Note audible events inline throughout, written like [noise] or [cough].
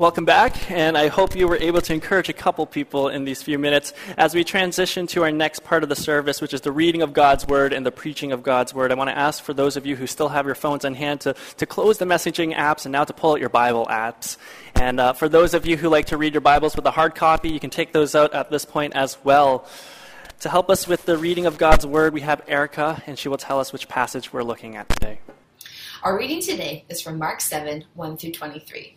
Welcome back, and I hope you were able to encourage a couple people in these few minutes as we transition to our next part of the service, which is the reading of God's Word and the preaching of God's Word. I want to ask for those of you who still have your phones on hand to, to close the messaging apps and now to pull out your Bible apps. And uh, for those of you who like to read your Bibles with a hard copy, you can take those out at this point as well. To help us with the reading of God's Word, we have Erica, and she will tell us which passage we're looking at today. Our reading today is from Mark 7 1 through 23.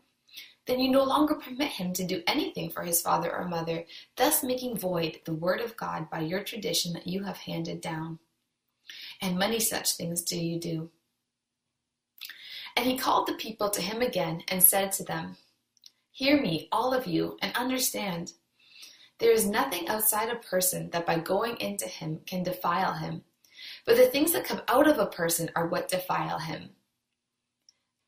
then you no longer permit him to do anything for his father or mother, thus making void the word of God by your tradition that you have handed down. And many such things do you do. And he called the people to him again and said to them, Hear me, all of you, and understand. There is nothing outside a person that by going into him can defile him, but the things that come out of a person are what defile him.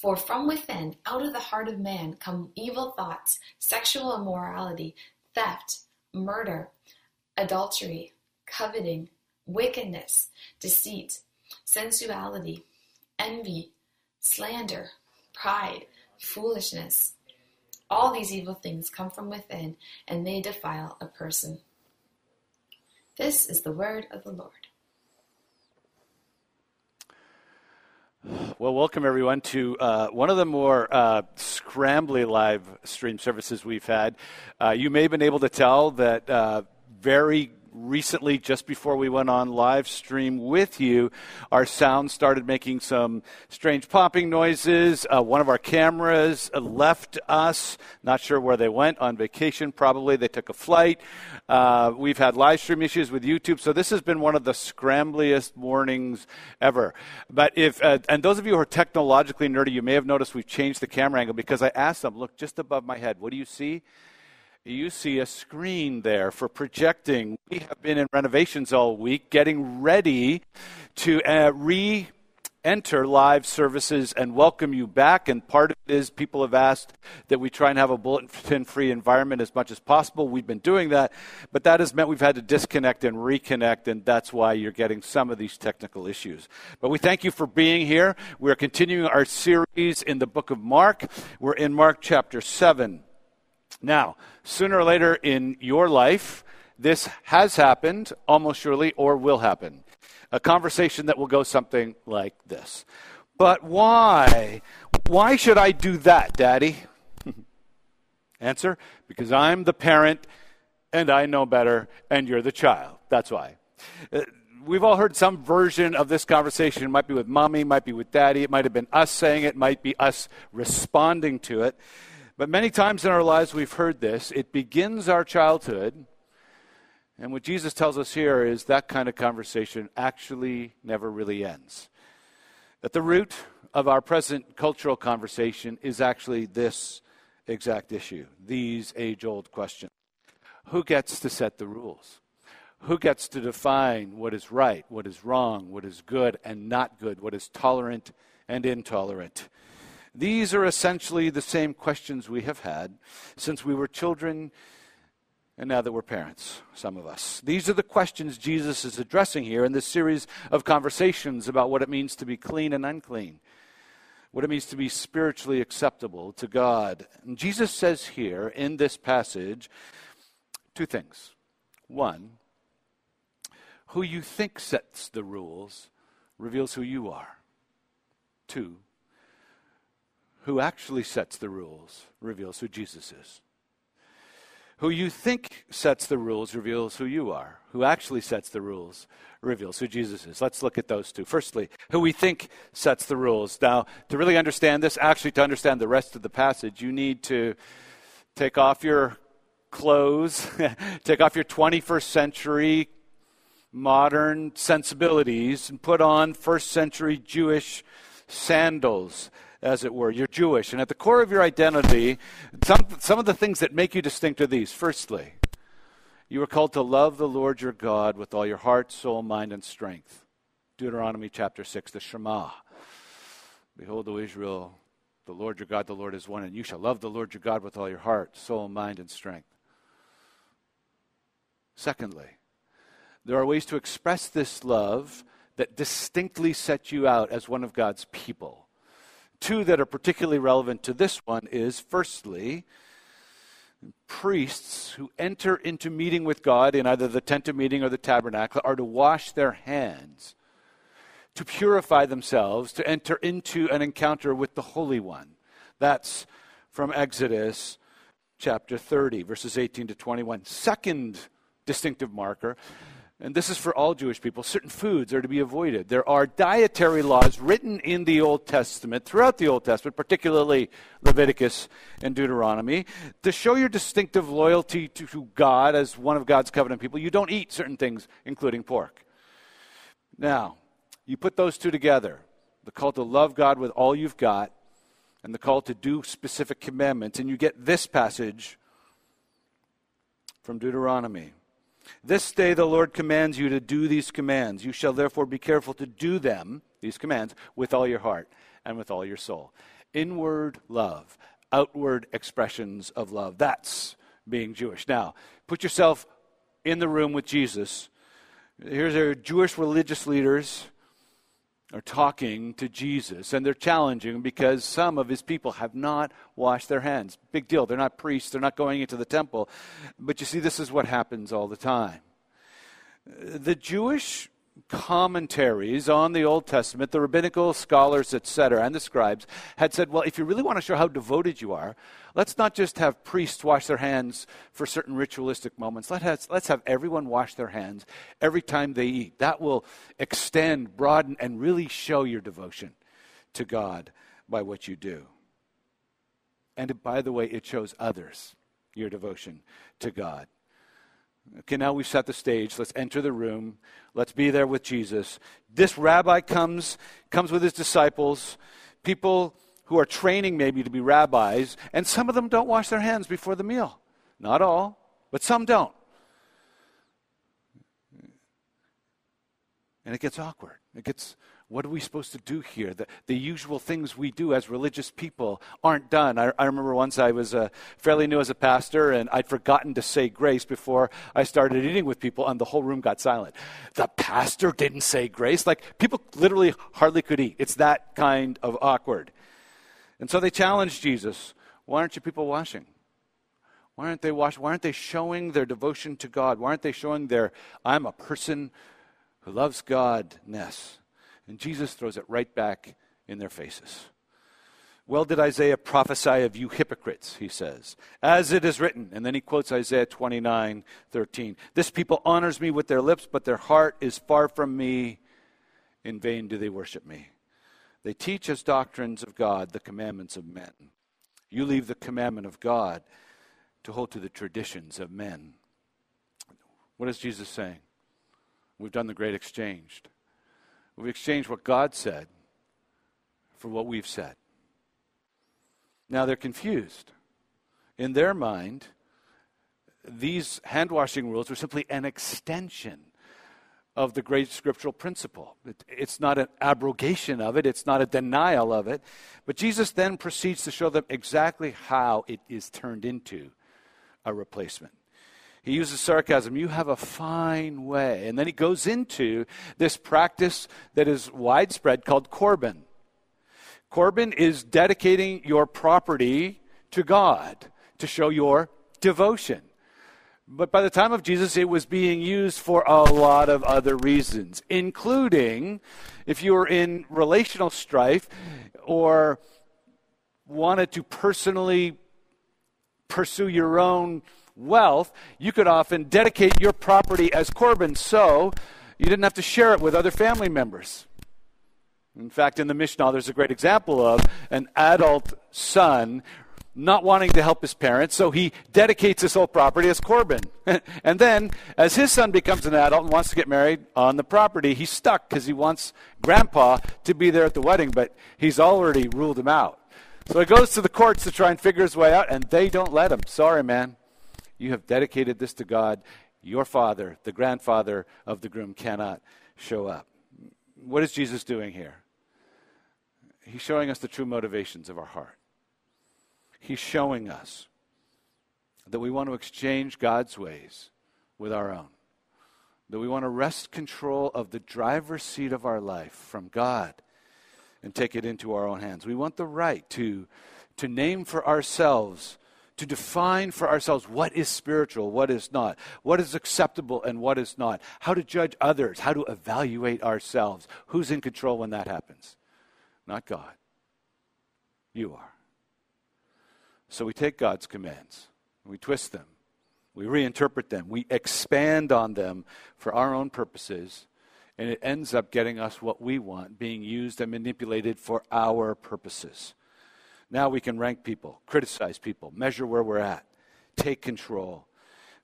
For from within, out of the heart of man, come evil thoughts, sexual immorality, theft, murder, adultery, coveting, wickedness, deceit, sensuality, envy, slander, pride, foolishness. All these evil things come from within, and they defile a person. This is the word of the Lord. Well, welcome everyone to uh, one of the more uh, scrambly live stream services we've had. Uh, you may have been able to tell that uh, very recently, just before we went on live stream with you, our sound started making some strange popping noises. Uh, one of our cameras left us. Not sure where they went on vacation. Probably they took a flight. Uh, we've had live stream issues with YouTube, so this has been one of the scrambliest mornings ever. But if uh, and those of you who are technologically nerdy, you may have noticed we've changed the camera angle because I asked them, look just above my head, what do you see? You see a screen there for projecting. We have been in renovations all week, getting ready to uh, re enter live services and welcome you back. And part of it is people have asked that we try and have a bulletin free environment as much as possible. We've been doing that, but that has meant we've had to disconnect and reconnect, and that's why you're getting some of these technical issues. But we thank you for being here. We're continuing our series in the book of Mark. We're in Mark chapter 7. Now, sooner or later in your life, this has happened, almost surely, or will happen. A conversation that will go something like this. But why? Why should I do that, Daddy? [laughs] Answer because I'm the parent and I know better, and you're the child. That's why. Uh, we've all heard some version of this conversation. It might be with mommy, might be with daddy, it might have been us saying it, might be us responding to it. But many times in our lives we've heard this. It begins our childhood. And what Jesus tells us here is that kind of conversation actually never really ends. That the root of our present cultural conversation is actually this exact issue, these age old questions. Who gets to set the rules? Who gets to define what is right, what is wrong, what is good and not good, what is tolerant and intolerant? These are essentially the same questions we have had since we were children and now that we're parents, some of us. These are the questions Jesus is addressing here in this series of conversations about what it means to be clean and unclean, what it means to be spiritually acceptable to God. And Jesus says here in this passage two things. One, who you think sets the rules reveals who you are. Two, who actually sets the rules reveals who Jesus is. Who you think sets the rules reveals who you are. Who actually sets the rules reveals who Jesus is. Let's look at those two. Firstly, who we think sets the rules. Now, to really understand this, actually to understand the rest of the passage, you need to take off your clothes, [laughs] take off your 21st century modern sensibilities, and put on first century Jewish sandals as it were. You're Jewish. And at the core of your identity, some, some of the things that make you distinct are these. Firstly, you are called to love the Lord your God with all your heart, soul, mind, and strength. Deuteronomy chapter 6, the Shema. Behold, O Israel, the Lord your God, the Lord is one, and you shall love the Lord your God with all your heart, soul, mind, and strength. Secondly, there are ways to express this love that distinctly set you out as one of God's people two that are particularly relevant to this one is firstly, priests who enter into meeting with God in either the tent of meeting or the tabernacle are to wash their hands, to purify themselves, to enter into an encounter with the Holy One. That's from Exodus chapter 30, verses 18 to 21. Second distinctive marker and this is for all Jewish people, certain foods are to be avoided. There are dietary laws written in the Old Testament, throughout the Old Testament, particularly Leviticus and Deuteronomy, to show your distinctive loyalty to God as one of God's covenant people. You don't eat certain things, including pork. Now, you put those two together the call to love God with all you've got, and the call to do specific commandments, and you get this passage from Deuteronomy. This day the Lord commands you to do these commands. You shall therefore be careful to do them, these commands, with all your heart and with all your soul. Inward love, outward expressions of love. That's being Jewish. Now, put yourself in the room with Jesus. Here's our Jewish religious leaders are talking to Jesus, and they're challenging because some of his people have not washed their hands. Big deal. They're not priests, they're not going into the temple. But you see, this is what happens all the time. The Jewish commentaries on the Old Testament, the rabbinical scholars, etc., and the scribes had said, well, if you really want to show how devoted you are, let's not just have priests wash their hands for certain ritualistic moments. Let us, let's have everyone wash their hands every time they eat. That will extend, broaden, and really show your devotion to God by what you do. And by the way, it shows others your devotion to God. Okay, now we've set the stage. Let's enter the room. Let's be there with Jesus. This rabbi comes, comes with his disciples, people who are training maybe to be rabbis, and some of them don't wash their hands before the meal. Not all, but some don't. And it gets awkward. It gets what are we supposed to do here? The, the usual things we do as religious people aren't done. I, I remember once I was uh, fairly new as a pastor, and I'd forgotten to say grace before I started eating with people, and the whole room got silent. The pastor didn't say grace. Like, people literally hardly could eat. It's that kind of awkward. And so they challenged Jesus Why aren't you people washing? Why aren't they washing? Why aren't they showing their devotion to God? Why aren't they showing their, I'm a person who loves Godness? And Jesus throws it right back in their faces. Well, did Isaiah prophesy of you hypocrites, he says, as it is written. And then he quotes Isaiah 29 13. This people honors me with their lips, but their heart is far from me. In vain do they worship me. They teach as doctrines of God the commandments of men. You leave the commandment of God to hold to the traditions of men. What is Jesus saying? We've done the great exchange. We've exchanged what God said for what we've said. Now they're confused. In their mind, these hand washing rules were simply an extension of the great scriptural principle. It, it's not an abrogation of it, it's not a denial of it. But Jesus then proceeds to show them exactly how it is turned into a replacement. He uses sarcasm. You have a fine way. And then he goes into this practice that is widespread called Corban. Corban is dedicating your property to God to show your devotion. But by the time of Jesus, it was being used for a lot of other reasons, including if you were in relational strife or wanted to personally pursue your own wealth, you could often dedicate your property as Corban so you didn't have to share it with other family members. In fact, in the Mishnah, there's a great example of an adult son not wanting to help his parents, so he dedicates his whole property as Corban. [laughs] and then, as his son becomes an adult and wants to get married on the property, he's stuck because he wants grandpa to be there at the wedding, but he's already ruled him out. So he goes to the courts to try and figure his way out, and they don't let him. Sorry, man. You have dedicated this to God. Your father, the grandfather of the groom, cannot show up. What is Jesus doing here? He's showing us the true motivations of our heart. He's showing us that we want to exchange God's ways with our own. That we want to wrest control of the driver's seat of our life from God and take it into our own hands. We want the right to, to name for ourselves, to define for ourselves what is spiritual, what is not, what is acceptable and what is not, how to judge others, how to evaluate ourselves. Who's in control when that happens? Not God. You are. So we take God's commands, we twist them, we reinterpret them, we expand on them for our own purposes, and it ends up getting us what we want, being used and manipulated for our purposes. Now we can rank people, criticize people, measure where we're at, take control.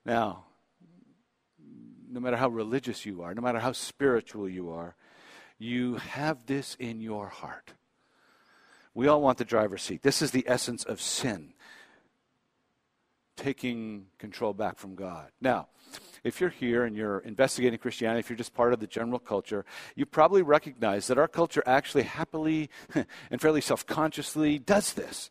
Now, no matter how religious you are, no matter how spiritual you are, you have this in your heart. We all want the driver's seat. This is the essence of sin taking control back from God. Now, if you're here and you're investigating Christianity, if you're just part of the general culture, you probably recognize that our culture actually happily [laughs] and fairly self consciously does this.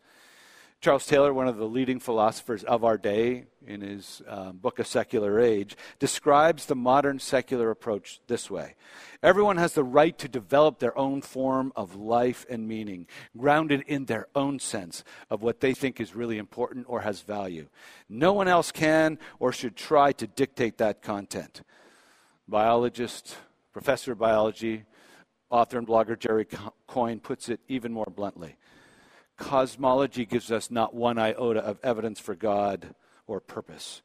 Charles Taylor, one of the leading philosophers of our day, in his um, book, A Secular Age, describes the modern secular approach this way Everyone has the right to develop their own form of life and meaning, grounded in their own sense of what they think is really important or has value. No one else can or should try to dictate that content. Biologist, professor of biology, author and blogger Jerry Coyne puts it even more bluntly cosmology gives us not one iota of evidence for God or purpose.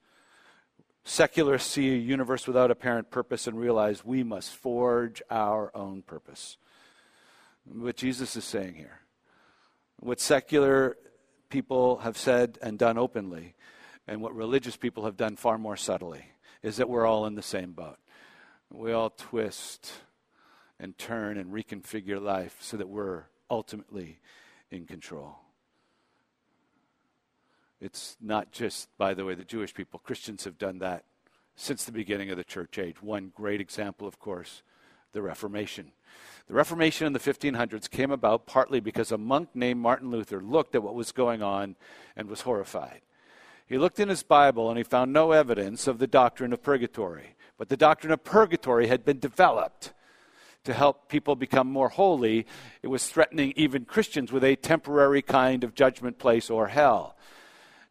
Secularists see a universe without apparent purpose and realize we must forge our own purpose. What Jesus is saying here, what secular people have said and done openly, and what religious people have done far more subtly, is that we're all in the same boat. We all twist and turn and reconfigure life so that we're ultimately in control. It's not just, by the way, the Jewish people. Christians have done that since the beginning of the church age. One great example, of course, the Reformation. The Reformation in the 1500s came about partly because a monk named Martin Luther looked at what was going on and was horrified. He looked in his Bible and he found no evidence of the doctrine of purgatory. But the doctrine of purgatory had been developed to help people become more holy, it was threatening even Christians with a temporary kind of judgment place or hell.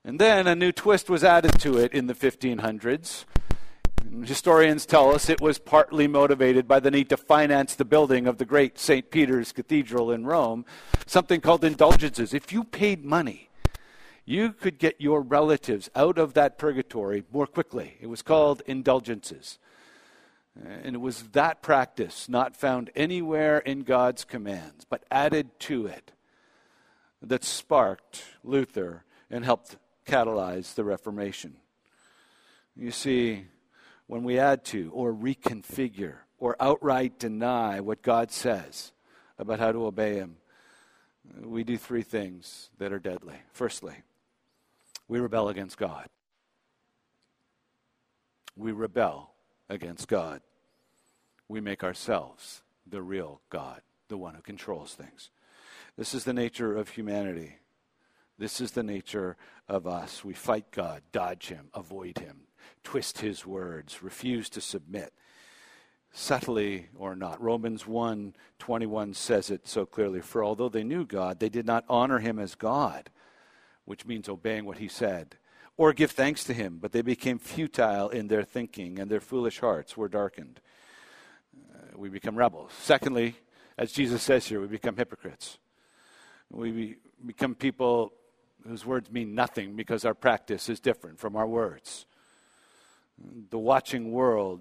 And then a new twist was added to it in the 1500s. Historians tell us it was partly motivated by the need to finance the building of the great St. Peter's Cathedral in Rome, something called indulgences. If you paid money, you could get your relatives out of that purgatory more quickly. It was called indulgences. And it was that practice, not found anywhere in God's commands, but added to it, that sparked Luther and helped catalyze the Reformation. You see, when we add to or reconfigure or outright deny what God says about how to obey Him, we do three things that are deadly. Firstly, we rebel against God. We rebel against God. We make ourselves the real God, the one who controls things. This is the nature of humanity. This is the nature of us. We fight God, dodge him, avoid him, twist his words, refuse to submit subtly or not. Romans 1 21 says it so clearly. For although they knew God, they did not honor him as God, which means obeying what he said, or give thanks to him, but they became futile in their thinking, and their foolish hearts were darkened. Uh, we become rebels. Secondly, as Jesus says here, we become hypocrites. We be, become people whose words mean nothing because our practice is different from our words. The watching world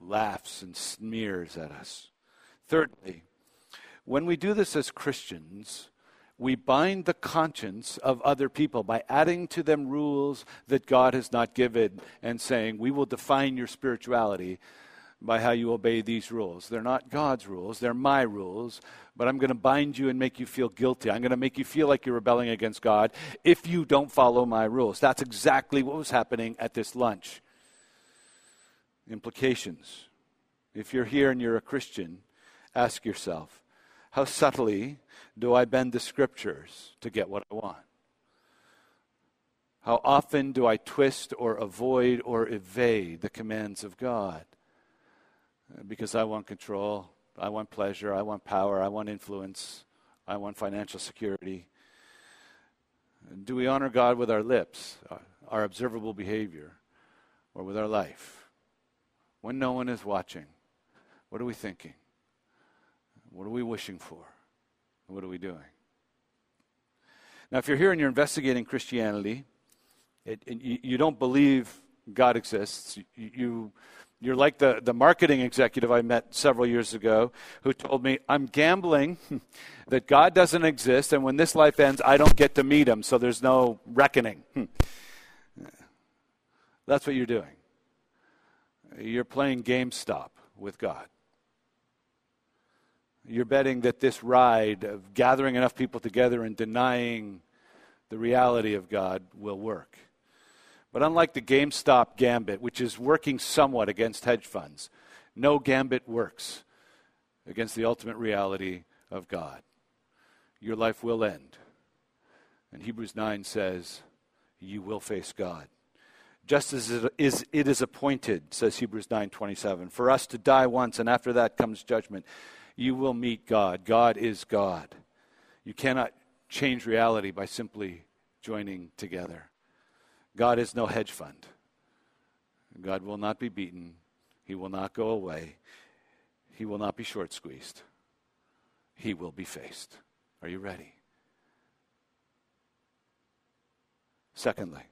laughs and sneers at us. Thirdly, when we do this as Christians, we bind the conscience of other people by adding to them rules that God has not given and saying, We will define your spirituality by how you obey these rules. They're not God's rules, they're my rules, but I'm going to bind you and make you feel guilty. I'm going to make you feel like you're rebelling against God if you don't follow my rules. That's exactly what was happening at this lunch implications. If you're here and you're a Christian, ask yourself how subtly do I bend the scriptures to get what I want? How often do I twist or avoid or evade the commands of God? Because I want control, I want pleasure, I want power, I want influence, I want financial security. Do we honor God with our lips, our observable behavior, or with our life? when no one is watching, what are we thinking? What are we wishing for? What are we doing? Now, if you're here and you're investigating Christianity, it, it, you, don't believe God exists, you, you're like the, the marketing executive I met several years ago who told me, I'm gambling [laughs] that God doesn't exist, and when this life ends, I don't get to meet him, so there's no reckoning. [laughs] That's what you're doing. You're playing GameStop with God. You're betting that this ride of gathering enough people together and denying the reality of God will work. But unlike the GameStop gambit, which is working somewhat against hedge funds, no gambit works against the ultimate reality of God. Your life will end. And Hebrews 9 says, You will face God just as it is, it is appointed, says Hebrews 9:27, for us to die once and after that comes judgment. You will meet God. God is God. You cannot change reality by simply joining together. God is no hedge fund. God will not be beaten. He will not go away. He will not be short squeezed. He will be faced. Are you ready? Secondly,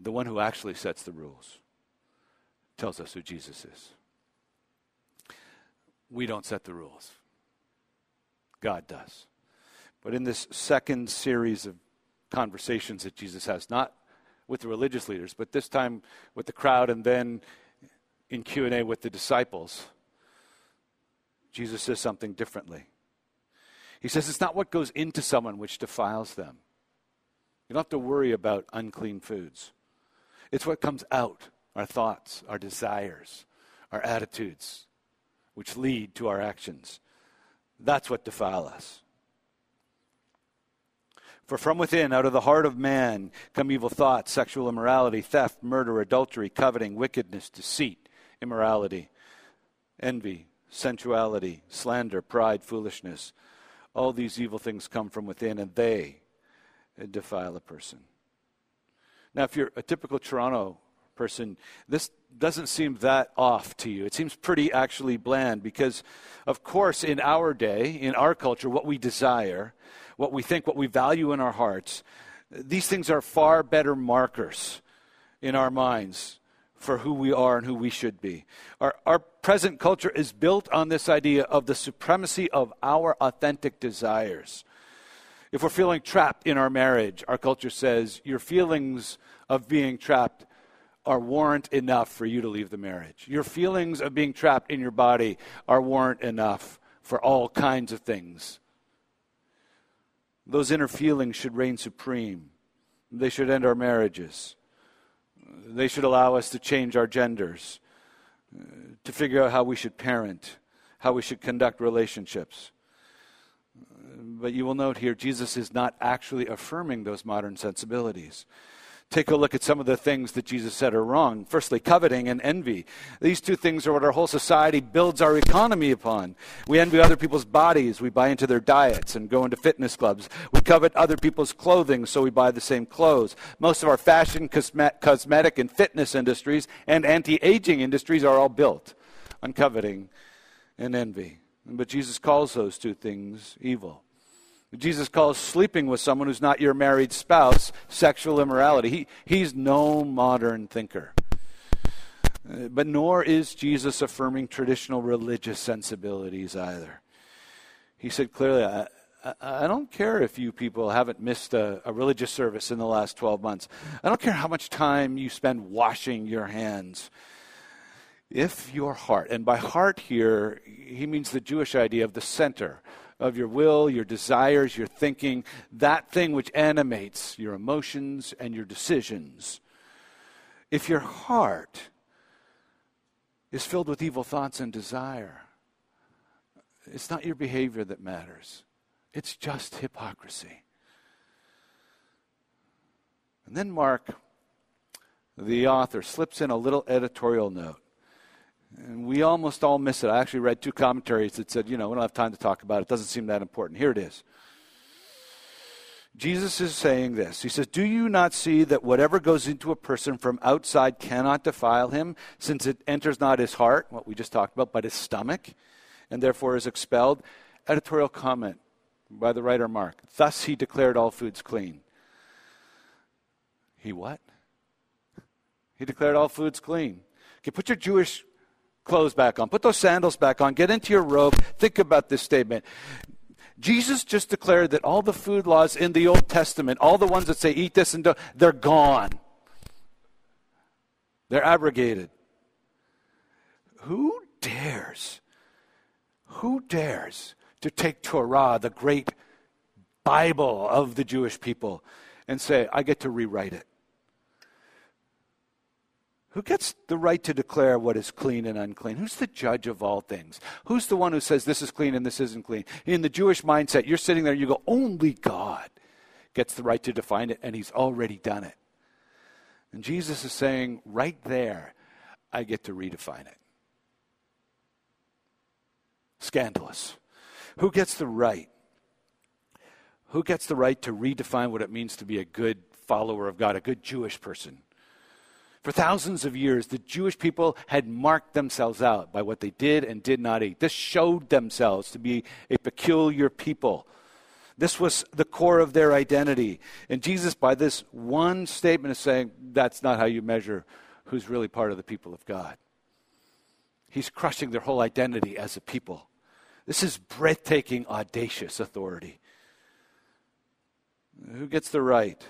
the one who actually sets the rules, tells us who Jesus is. We don't set the rules, God does. But in this second series of conversations that Jesus has, not with the religious leaders, but this time with the crowd and then in Q&A with the disciples, Jesus says something differently. He says it's not what goes into someone which defiles them. You don't have to worry about unclean foods. It's what comes out our thoughts, our desires, our attitudes, which lead to our actions. That's what defile us. For from within, out of the heart of man, come evil thoughts, sexual immorality, theft, murder, adultery, coveting, wickedness, deceit, immorality, envy, sensuality, slander, pride, foolishness. All these evil things come from within, and they defile a person. Now, if you're a typical Toronto person, this doesn't seem that off to you. It seems pretty actually bland because, of course, in our day, in our culture, what we desire, what we think, what we value in our hearts, these things are far better markers in our minds for who we are and who we should be. Our, our present culture is built on this idea of the supremacy of our authentic desires. If we're feeling trapped in our marriage, our culture says your feelings of being trapped are warrant enough for you to leave the marriage. Your feelings of being trapped in your body are warrant enough for all kinds of things. Those inner feelings should reign supreme. They should end our marriages. They should allow us to change our genders, uh, to figure out how we should parent, how we should conduct relationships. But you will note here, Jesus is not actually affirming those modern sensibilities take a look at some of the things that Jesus said are wrong. Firstly, coveting and envy. These two things are what our whole society builds our economy upon. We envy other people's bodies, we buy into their diets and go into fitness clubs. We covet other people's clothing, so we buy the same clothes. Most of our fashion, cosmetic, and fitness industries and anti aging industries are all built on coveting and envy. But Jesus calls those two things evil. Jesus calls sleeping with someone who's not your married spouse sexual immorality. He, he's no modern thinker. Uh, but nor is Jesus affirming traditional religious sensibilities either. He said clearly, I, I, don't care if you people haven't missed a, a religious service in the last 12 months. I don't care how much time you spend washing your hands. If your heart, and by heart here, he means the Jewish idea of the center, of your will, your desires, your thinking, that thing which animates your emotions and your decisions. If your heart is filled with evil thoughts and desire, it's not your behavior that matters, it's just hypocrisy. And then Mark, the author, slips in a little editorial note. And we almost all miss it. I actually read two commentaries that said, you know, we don't have time to talk about it. It doesn't seem that important. Here it is. Jesus is saying this. He says, Do you not see that whatever goes into a person from outside cannot defile him, since it enters not his heart, what we just talked about, but his stomach, and therefore is expelled? Editorial comment by the writer Mark. Thus he declared all foods clean. He what? He declared all foods clean. Okay, put your Jewish clothes back on, put those sandals back on, get into your robe. Think about this statement. Jesus just declared that all the food laws in the Old Testament, all the ones that say eat this and don't, they're gone. They're abrogated. Who dares, who dares to take Torah, the great Bible of the Jewish people, and say, I get to rewrite it? Who gets the right to declare what is clean and unclean? Who's the judge of all things? Who's the one who says this is clean and this isn't clean? In the Jewish mindset, you're sitting there, and you go, only God gets the right to define it, and He's already done it. And Jesus is saying, right there, I get to redefine it. Scandalous. Who gets the right? Who gets the right to redefine what it means to be a good follower of God, a good Jewish person? For thousands of years, the Jewish people had marked themselves out by what they did and did not eat. This showed themselves to be a peculiar people. This was the core of their identity. And Jesus, by this one statement, is saying that's not how you measure who's really part of the people of God. He's crushing their whole identity as a people. This is breathtaking, audacious authority. Who gets the right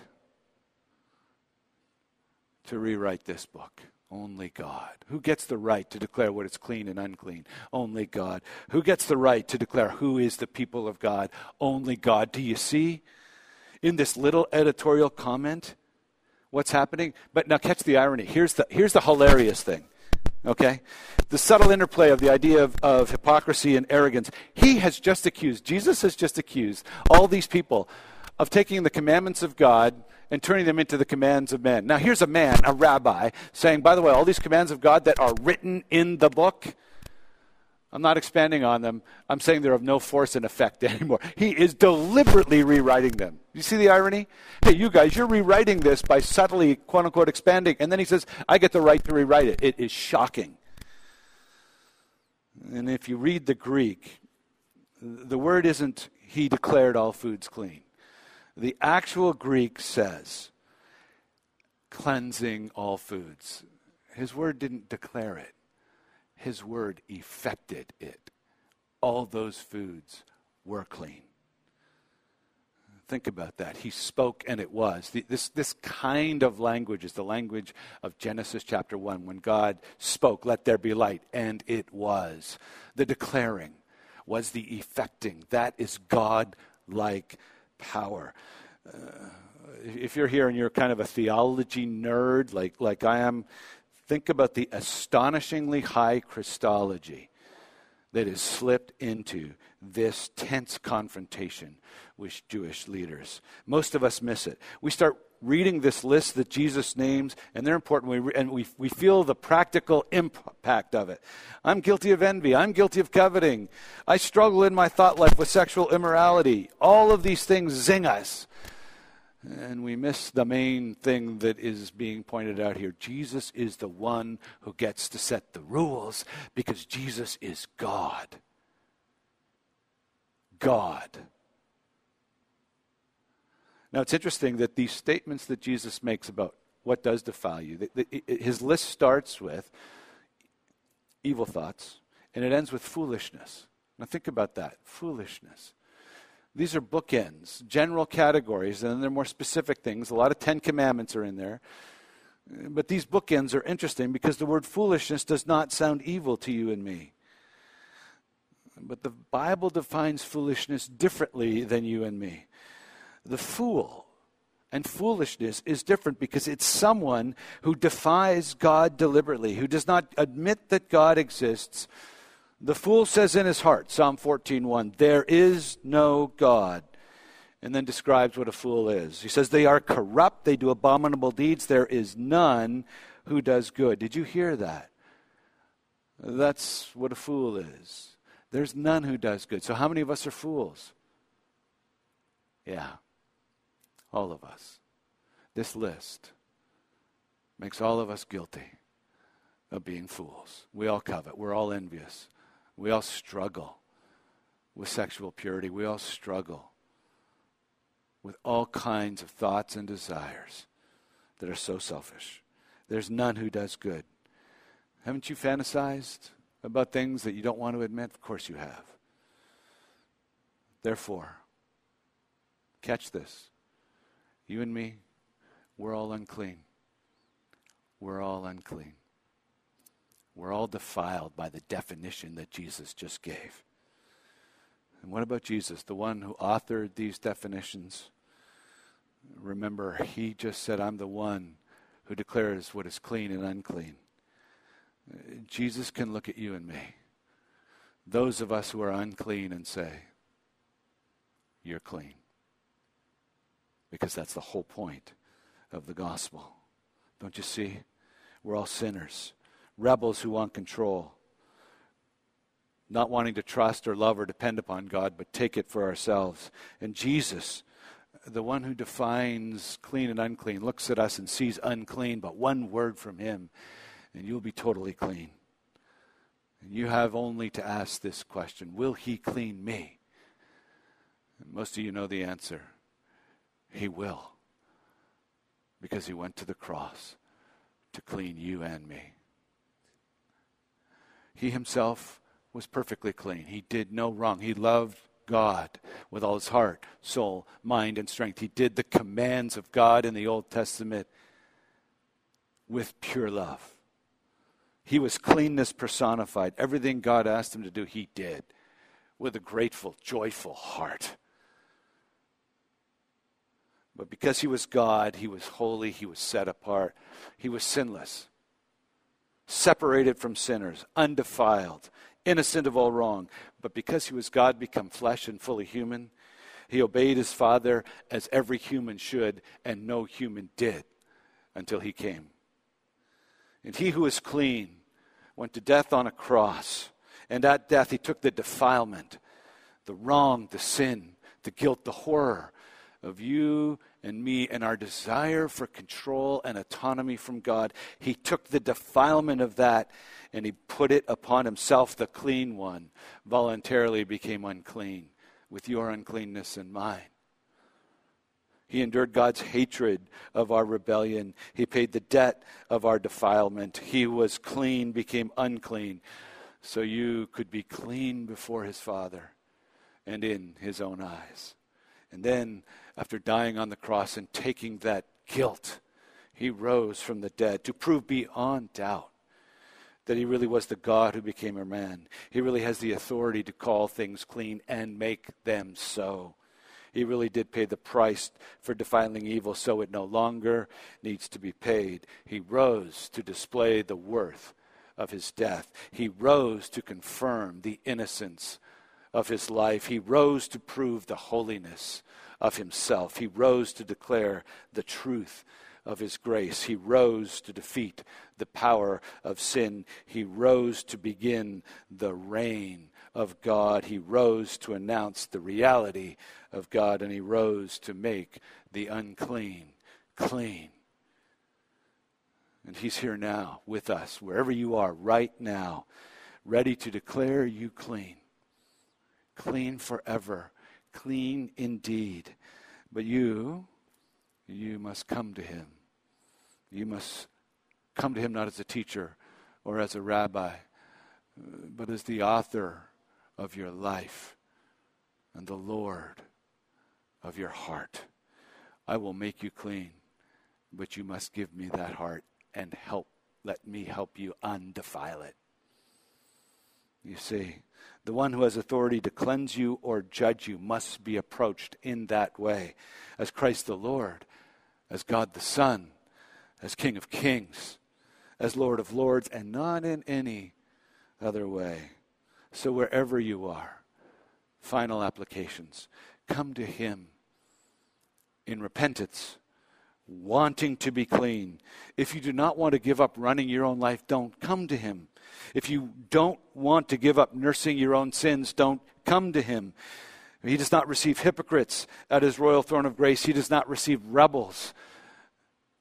to rewrite this book? Only God. Who gets the right to declare what is clean and unclean? Only God. Who gets the right to declare who is the people of God? Only God. Do you see in this little editorial comment what's happening? But now catch the irony. Here's the, here's the hilarious thing. Okay? The subtle interplay of the idea of, of hypocrisy and arrogance. He has just accused, Jesus has just accused all these people of taking the commandments of God and turning them into the commands of men. Now, here's a man, a rabbi, saying, by the way, all these commands of God that are written in the book, I'm not expanding on them. I'm saying they're of no force and effect [laughs] anymore. He is deliberately rewriting them. You see the irony? Hey, you guys, you're rewriting this by subtly, quote unquote, expanding. And then he says, I get the right to rewrite it. It is shocking. And if you read the Greek, the word isn't, he declared all foods clean. The actual Greek says, cleansing all foods. His word didn't declare it, his word effected it. All those foods were clean. Think about that. He spoke and it was. This, this kind of language is the language of Genesis chapter 1 when God spoke, let there be light, and it was. The declaring was the effecting. That is God like power. Uh, if you're here and you're kind of a theology nerd like, like I am, think about the astonishingly high Christology that is slipped into this tense confrontation with Jewish leaders. Most of us miss it. We start reading this list that Jesus names, and they're important, we re- and we, we feel the practical impact of it. I'm guilty of envy. I'm guilty of coveting. I struggle in my thought life with sexual immorality. All of these things zing us. And we miss the main thing that is being pointed out here. Jesus is the one who gets to set the rules because Jesus is God. God. Now, it's interesting that these statements that Jesus makes about what does defile you, his list starts with evil thoughts and it ends with foolishness. Now, think about that foolishness. These are bookends, general categories, and then there are more specific things. A lot of Ten Commandments are in there. But these bookends are interesting because the word foolishness does not sound evil to you and me. But the Bible defines foolishness differently than you and me. The fool and foolishness is different because it's someone who defies God deliberately, who does not admit that God exists, the fool says in his heart, Psalm 14:1, there is no God. And then describes what a fool is. He says they are corrupt, they do abominable deeds, there is none who does good. Did you hear that? That's what a fool is. There's none who does good. So how many of us are fools? Yeah. All of us. This list makes all of us guilty of being fools. We all covet. We're all envious. We all struggle with sexual purity. We all struggle with all kinds of thoughts and desires that are so selfish. There's none who does good. Haven't you fantasized about things that you don't want to admit? Of course you have. Therefore, catch this. You and me, we're all unclean. We're all unclean. We're all defiled by the definition that Jesus just gave. And what about Jesus, the one who authored these definitions? Remember, he just said, I'm the one who declares what is clean and unclean. Jesus can look at you and me, those of us who are unclean, and say, You're clean. Because that's the whole point of the gospel. Don't you see? We're all sinners rebels who want control, not wanting to trust or love or depend upon God, but take it for ourselves. And Jesus, the one who defines clean and unclean, looks at us and sees unclean, but one word from him, and you'll be totally clean. And you have only to ask this question Will he clean me? And most of you know the answer. He will. Because he went to the cross to clean you and me. He himself was perfectly clean. He did no wrong. He loved God with all his heart, soul, mind, and strength. He did the commands of God in the Old Testament with pure love. He was cleanness personified. Everything God asked him to do, he did with a grateful, joyful heart. But because he was God, he was holy, he was set apart, he was sinless separated from sinners, undefiled, innocent of all wrong. But because he was God, become flesh and fully human, he obeyed his Father as every human should, and no human did until he came. And he who is clean went to death on a cross. And at death, he took the defilement, the wrong, the sin, the guilt, the horror of you and me and our desire for control and autonomy from God. He took the defilement of that and he put it upon himself, the clean one, voluntarily became unclean with your uncleanness and mine. He endured God's hatred of our rebellion. He paid the debt of our defilement. He was clean, became unclean, so you could be clean before his Father and in his own eyes. And then, after dying on the cross and taking that guilt, he rose from the dead to prove beyond doubt that he really was the God who became a man. He really has the authority to call things clean and make them so. He really did pay the price for defiling evil, so it no longer needs to be paid. He rose to display the worth of his death. He rose to confirm the innocence of his life. He rose to prove the holiness of himself. He rose to declare the truth of his grace. He rose to defeat the power of sin. He rose to begin the reign of God. He rose to announce the reality of God, and he rose to make the unclean clean. And he's here now with us, wherever you are right now, ready to declare you clean. Clean forever. Clean indeed. But you, you must come to him. You must come to him not as a teacher or as a rabbi, but as the author of your life and the Lord of your heart. I will make you clean, but you must give me that heart and help. Let me help you undefile it. You see, the one who has authority to cleanse you or judge you must be approached in that way as Christ the Lord, as God the Son, as King of Kings, as Lord of Lords, and not in any other way. So, wherever you are, final applications, come to Him in repentance wanting to be clean. If you do not want to give up running your own life, don't come to Him. If you don't want to give up nursing your own sins, don't come to Him. He does not receive hypocrites at His royal throne of grace, He does not receive rebels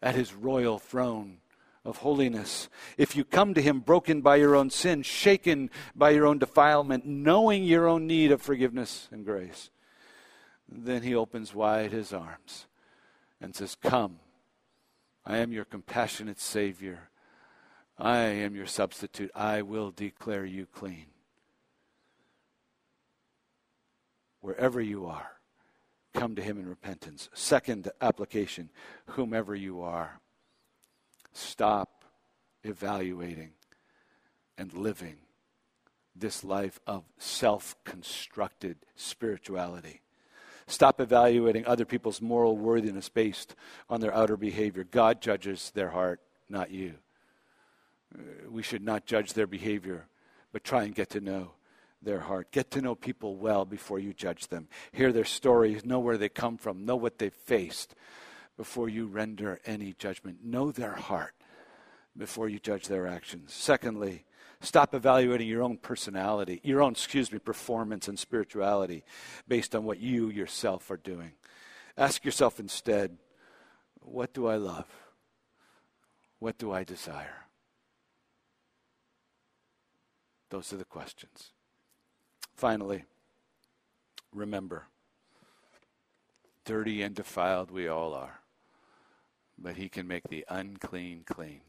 at His royal throne of holiness. If you come to Him broken by your own sin, shaken by your own defilement, knowing your own need of forgiveness and grace, then He opens wide His arms and says, Come, I am your compassionate Savior. I am your substitute. I will declare you clean. Wherever you are, come to Him in repentance. Second application, whomever you are, stop evaluating and living this life of self constructed spirituality. Stop evaluating other people's moral worthiness based on their outer behavior. God judges their heart, not you. Uh, we should not judge their behavior, but try and get to know their heart. Get to know people well before you judge them. Hear their stories, know where they come from, know what they've faced before you render any judgment. Know their heart before you judge their actions. Secondly, Stop evaluating your own personality, your own, excuse me, performance and spirituality based on what you yourself are doing. Ask yourself instead, what do I love? What do I desire? Those are the questions. Finally, remember dirty and defiled we all are, but he can make the unclean clean,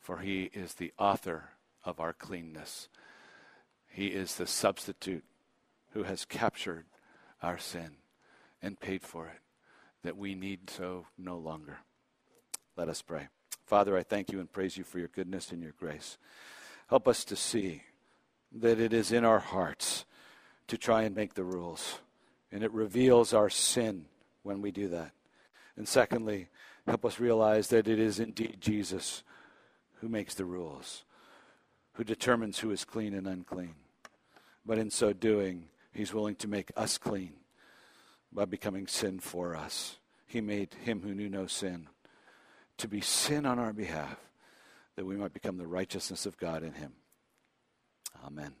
for he is the author of our cleanness. He is the substitute who has captured our sin and paid for it, that we need so no longer. Let us pray. Father, I thank you and praise you for your goodness and your grace. Help us to see that it is in our hearts to try and make the rules, and it reveals our sin when we do that. And secondly, help us realize that it is indeed Jesus who makes the rules who determines who is clean and unclean. But in so doing, he's willing to make us clean by becoming sin for us. He made him who knew no sin to be sin on our behalf, that we might become the righteousness of God in him. Amen.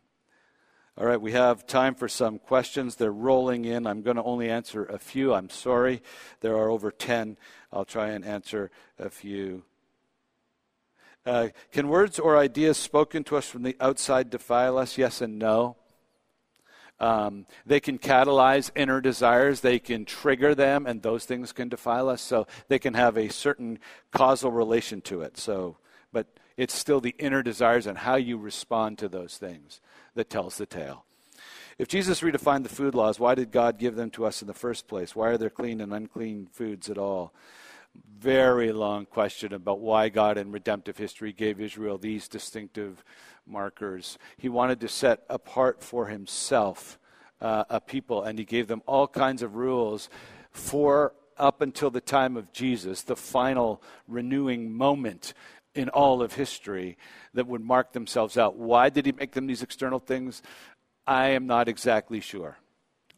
All right, we have time for some questions. They're rolling in. I'm going to only answer a few. I'm sorry. There are over 10. I'll try and answer a few uh, can words or ideas spoken to us from the outside defile us? Yes and no. Um, they can catalyze inner desires, they can trigger them, and those things can defile us. So they can have a certain causal relation to it. So, but it's still the inner desires and how you respond to those things that tells the tale. If Jesus redefined the food laws, why did God give them to us in the first place? Why are there clean and unclean foods at all? Very long question about why God in redemptive history gave Israel these distinctive markers. He wanted to set apart for himself uh, a people, and he gave them all kinds of rules for up until the time of Jesus, the final renewing moment in all of history that would mark themselves out. Why did he make them these external things? I am not exactly sure.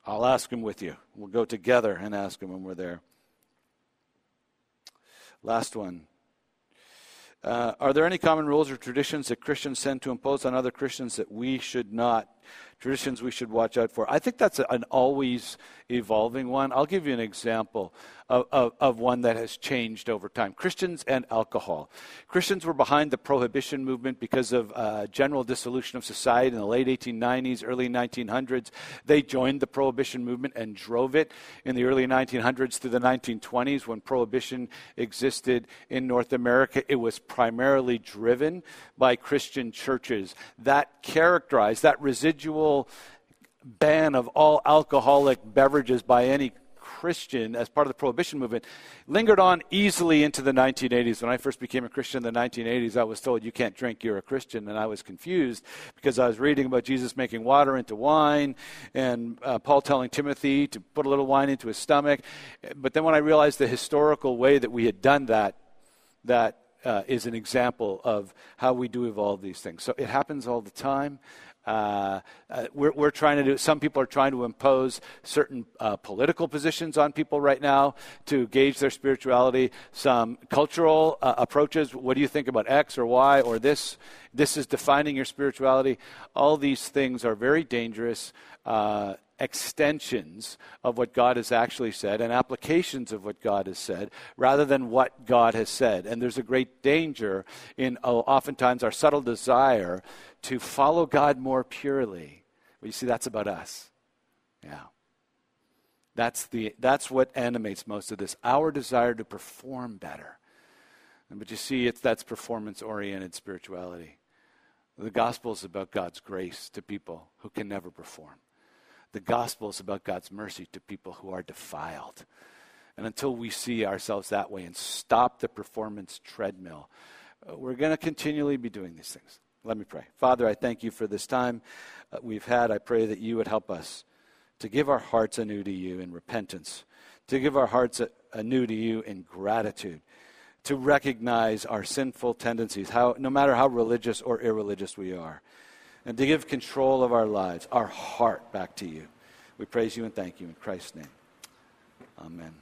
I'll ask him with you. We'll go together and ask him when we're there. Last one. Uh, are there any common rules or traditions that Christians tend to impose on other Christians that we should not traditions we should watch out for. I think that's an always evolving one. I'll give you an example of, of, of, one that has changed over time Christians and alcohol. Christians were behind the prohibition movement because of uh, general dissolution of society in the late 1890s, early 1900s. They joined the prohibition movement and drove it in the early 1900s through the 1920s when prohibition existed in North America. It was primarily driven by Christian churches. That characterized, that residual ban of all alcoholic beverages by any Christian as part of the prohibition movement lingered on easily into the 1980s. When I first became a Christian in the 1980s, I was told you can't drink, you're a Christian. And I was confused because I was reading about Jesus making water into wine and uh, Paul telling Timothy to put a little wine into his stomach. But then when I realized the historical way that we had done that, that uh, is an example of how we do evolve these things. So it happens all the time. Uh, uh, we're, we're, trying to do, some people are trying to impose certain uh, political positions on people right now to gauge their spirituality. Some cultural uh, approaches. What do you think about X or Y or this? This is defining your spirituality. All these things are very dangerous. Extensions of what God has actually said and applications of what God has said rather than what God has said. And there's a great danger in uh, oftentimes our subtle desire to follow God more purely. Well, you see, that's about us. Yeah. That's, the, that's what animates most of this our desire to perform better. But you see, it's, that's performance oriented spirituality. The gospel is about God's grace to people who can never perform. The gospel is about God's mercy to people who are defiled. And until we see ourselves that way and stop the performance treadmill, uh, we're going to continually be doing these things. Let me pray. Father, I thank you for this time uh, we've had. I pray that you would help us to give our hearts anew to you in repentance, to give our hearts anew to you in gratitude, to recognize our sinful tendencies, how, no matter how religious or irreligious we are and to give control of our lives, our heart back to you. We praise you and thank you in Christ's name. Amen.